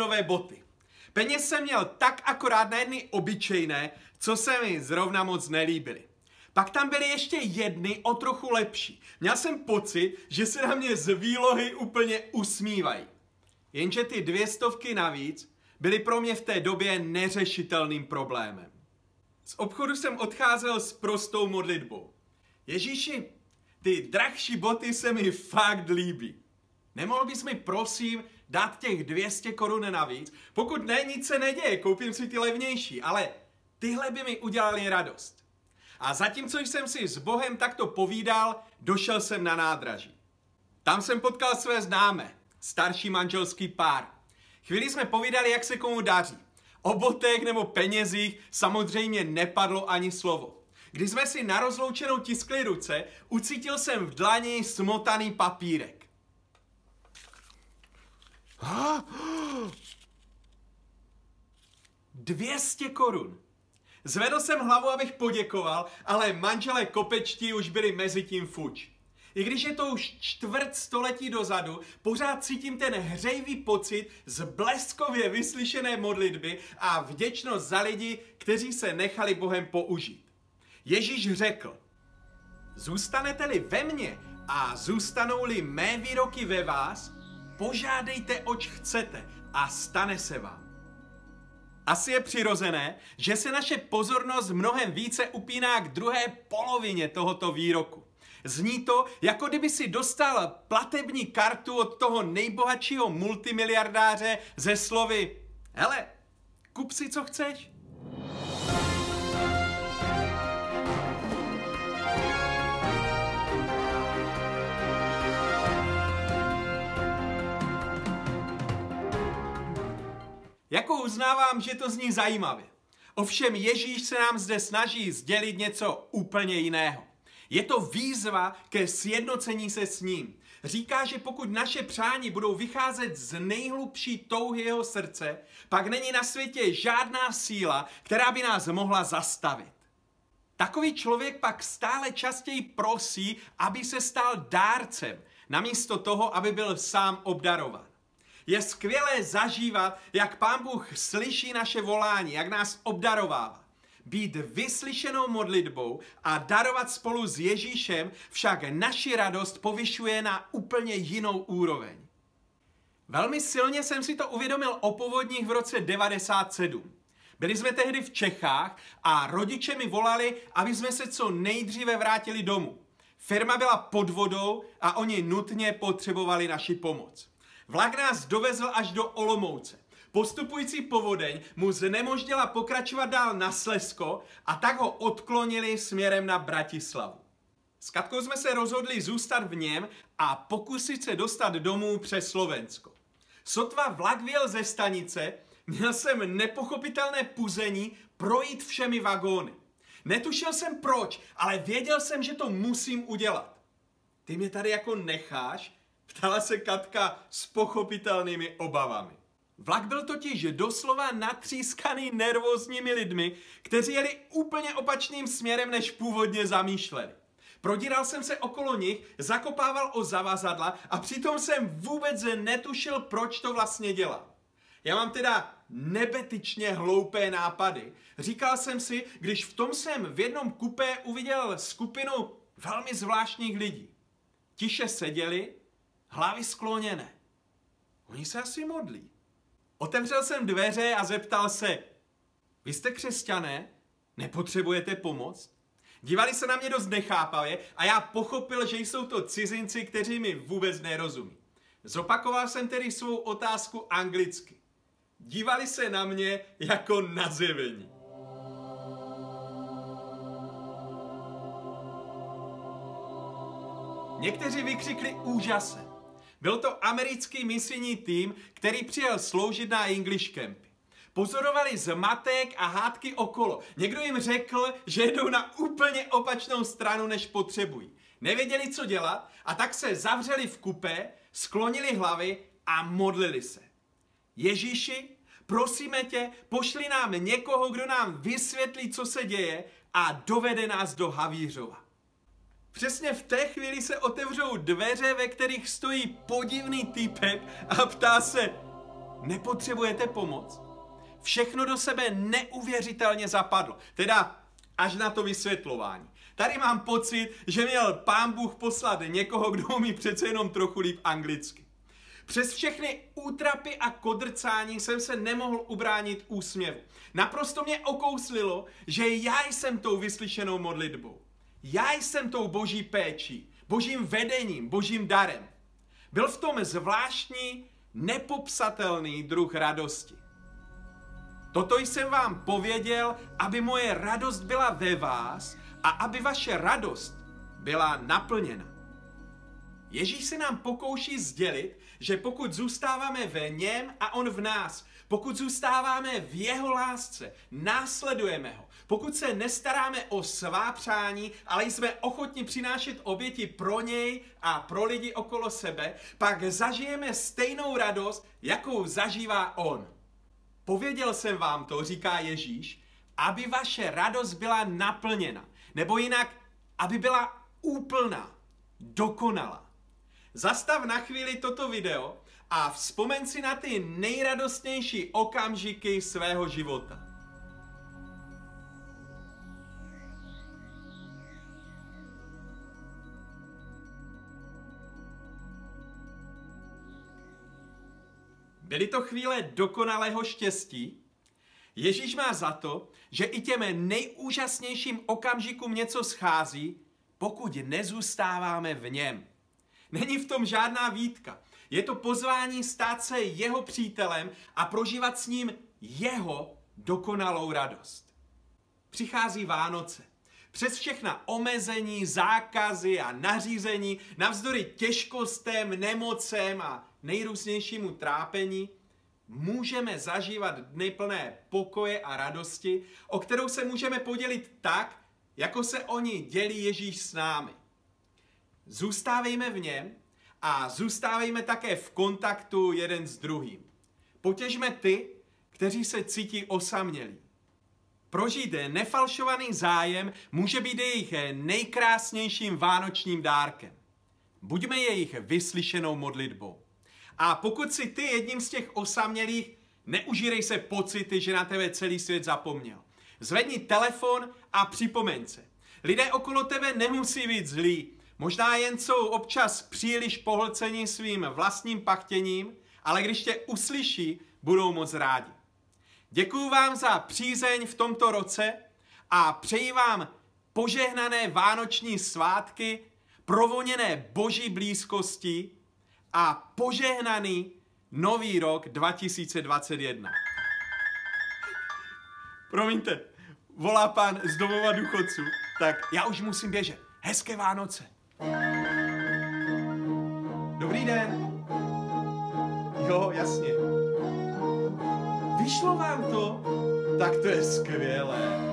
nové boty. Peněz jsem měl tak akorát na jedny obyčejné, co se mi zrovna moc nelíbily. Pak tam byly ještě jedny o trochu lepší. Měl jsem pocit, že se na mě z výlohy úplně usmívají. Jenže ty dvě stovky navíc byly pro mě v té době neřešitelným problémem. Z obchodu jsem odcházel s prostou modlitbou. Ježíši, ty drahší boty se mi fakt líbí. Nemohl bys mi prosím dát těch 200 korun navíc? Pokud ne, nic se neděje, koupím si ty levnější, ale tyhle by mi udělali radost. A zatímco jsem si s Bohem takto povídal, došel jsem na nádraží. Tam jsem potkal své známé, starší manželský pár. Chvíli jsme povídali, jak se komu daří. O botech nebo penězích samozřejmě nepadlo ani slovo. Když jsme si na rozloučenou tiskli ruce, ucítil jsem v dlani smotaný papírek. 200 korun. Zvedl jsem hlavu, abych poděkoval, ale manželé kopečtí už byli mezi tím fuč. I když je to už čtvrt století dozadu, pořád cítím ten hřejivý pocit z bleskově vyslyšené modlitby a vděčnost za lidi, kteří se nechali Bohem použít. Ježíš řekl, zůstanete-li ve mně a zůstanou-li mé výroky ve vás, požádejte, oč chcete a stane se vám. Asi je přirozené, že se naše pozornost mnohem více upíná k druhé polovině tohoto výroku. Zní to, jako kdyby si dostal platební kartu od toho nejbohatšího multimiliardáře ze slovy Hele, kup si, co chceš. Jako uznávám, že to zní zajímavě. Ovšem Ježíš se nám zde snaží sdělit něco úplně jiného. Je to výzva ke sjednocení se s ním. Říká, že pokud naše přání budou vycházet z nejhlubší touhy jeho srdce, pak není na světě žádná síla, která by nás mohla zastavit. Takový člověk pak stále častěji prosí, aby se stal dárcem, namísto toho, aby byl sám obdarovan. Je skvělé zažívat, jak Pán Bůh slyší naše volání, jak nás obdarovává. Být vyslyšenou modlitbou a darovat spolu s Ježíšem však naši radost povyšuje na úplně jinou úroveň. Velmi silně jsem si to uvědomil o povodních v roce 97. Byli jsme tehdy v Čechách a rodiče mi volali, aby jsme se co nejdříve vrátili domů. Firma byla pod vodou a oni nutně potřebovali naši pomoc. Vlak nás dovezl až do Olomouce. Postupující povodeň mu znemožnila pokračovat dál na Slesko a tak ho odklonili směrem na Bratislavu. S Katkou jsme se rozhodli zůstat v něm a pokusit se dostat domů přes Slovensko. Sotva vlak vyjel ze stanice, měl jsem nepochopitelné puzení projít všemi vagóny. Netušil jsem proč, ale věděl jsem, že to musím udělat. Ty mě tady jako necháš Ptala se Katka s pochopitelnými obavami. Vlak byl totiž doslova natřískaný nervózními lidmi, kteří jeli úplně opačným směrem, než původně zamýšleli. Prodíral jsem se okolo nich, zakopával o zavazadla a přitom jsem vůbec netušil, proč to vlastně dělám. Já mám teda nebetyčně hloupé nápady. Říkal jsem si, když v tom jsem v jednom kupé uviděl skupinu velmi zvláštních lidí. Tiše seděli, hlavy skloněné. Oni se asi modlí. Otevřel jsem dveře a zeptal se, vy jste křesťané? Nepotřebujete pomoc? Dívali se na mě dost nechápavě a já pochopil, že jsou to cizinci, kteří mi vůbec nerozumí. Zopakoval jsem tedy svou otázku anglicky. Dívali se na mě jako na zjevení. Někteří vykřikli úžasem. Byl to americký misijní tým, který přijel sloužit na English Campy. Pozorovali zmatek a hádky okolo. Někdo jim řekl, že jedou na úplně opačnou stranu, než potřebují. Nevěděli, co dělat a tak se zavřeli v kupé, sklonili hlavy a modlili se. Ježíši, prosíme tě, pošli nám někoho, kdo nám vysvětlí, co se děje a dovede nás do Havířova. Přesně v té chvíli se otevřou dveře, ve kterých stojí podivný týpek a ptá se, Nepotřebujete pomoc? Všechno do sebe neuvěřitelně zapadlo. Teda až na to vysvětlování. Tady mám pocit, že měl pán Bůh poslat někoho, kdo umí přece jenom trochu líp anglicky. Přes všechny útrapy a kodrcání jsem se nemohl ubránit úsměvu. Naprosto mě okouslilo, že já jsem tou vyslyšenou modlitbou. Já jsem tou boží péčí, božím vedením, božím darem. Byl v tom zvláštní, nepopsatelný druh radosti. Toto jsem vám pověděl, aby moje radost byla ve vás a aby vaše radost byla naplněna. Ježíš se nám pokouší sdělit, že pokud zůstáváme ve něm a on v nás, pokud zůstáváme v jeho lásce, následujeme ho, pokud se nestaráme o svá přání, ale jsme ochotni přinášet oběti pro něj a pro lidi okolo sebe, pak zažijeme stejnou radost, jakou zažívá on. Pověděl jsem vám to, říká Ježíš, aby vaše radost byla naplněna. Nebo jinak, aby byla úplná, dokonalá. Zastav na chvíli toto video a vzpomeň si na ty nejradostnější okamžiky svého života. Byly to chvíle dokonalého štěstí? Ježíš má za to, že i těm nejúžasnějším okamžikům něco schází, pokud nezůstáváme v něm. Není v tom žádná výtka. Je to pozvání stát se jeho přítelem a prožívat s ním jeho dokonalou radost. Přichází Vánoce. Přes všechna omezení, zákazy a nařízení, navzdory těžkostem, nemocem a nejrůznějšímu trápení, můžeme zažívat dny plné pokoje a radosti, o kterou se můžeme podělit tak, jako se oni dělí Ježíš s námi. Zůstávejme v něm a zůstávejme také v kontaktu jeden s druhým. Potěžme ty, kteří se cítí osamělí. Prožít nefalšovaný zájem může být jejich nejkrásnějším vánočním dárkem. Buďme jejich vyslyšenou modlitbou. A pokud si ty jedním z těch osamělých, neužírej se pocity, že na tebe celý svět zapomněl. Zvedni telefon a připomeň se. Lidé okolo tebe nemusí být zlí. Možná jen jsou občas příliš pohlcení svým vlastním pachtěním, ale když tě uslyší, budou moc rádi. Děkuji vám za přízeň v tomto roce a přeji vám požehnané vánoční svátky, provoněné boží blízkosti a požehnaný nový rok 2021. Promiňte, volá pán z domova důchodců, tak já už musím běžet. Hezké Vánoce. Dobrý den. Jo, jasně. Vyšlo vám to? Tak to je skvělé.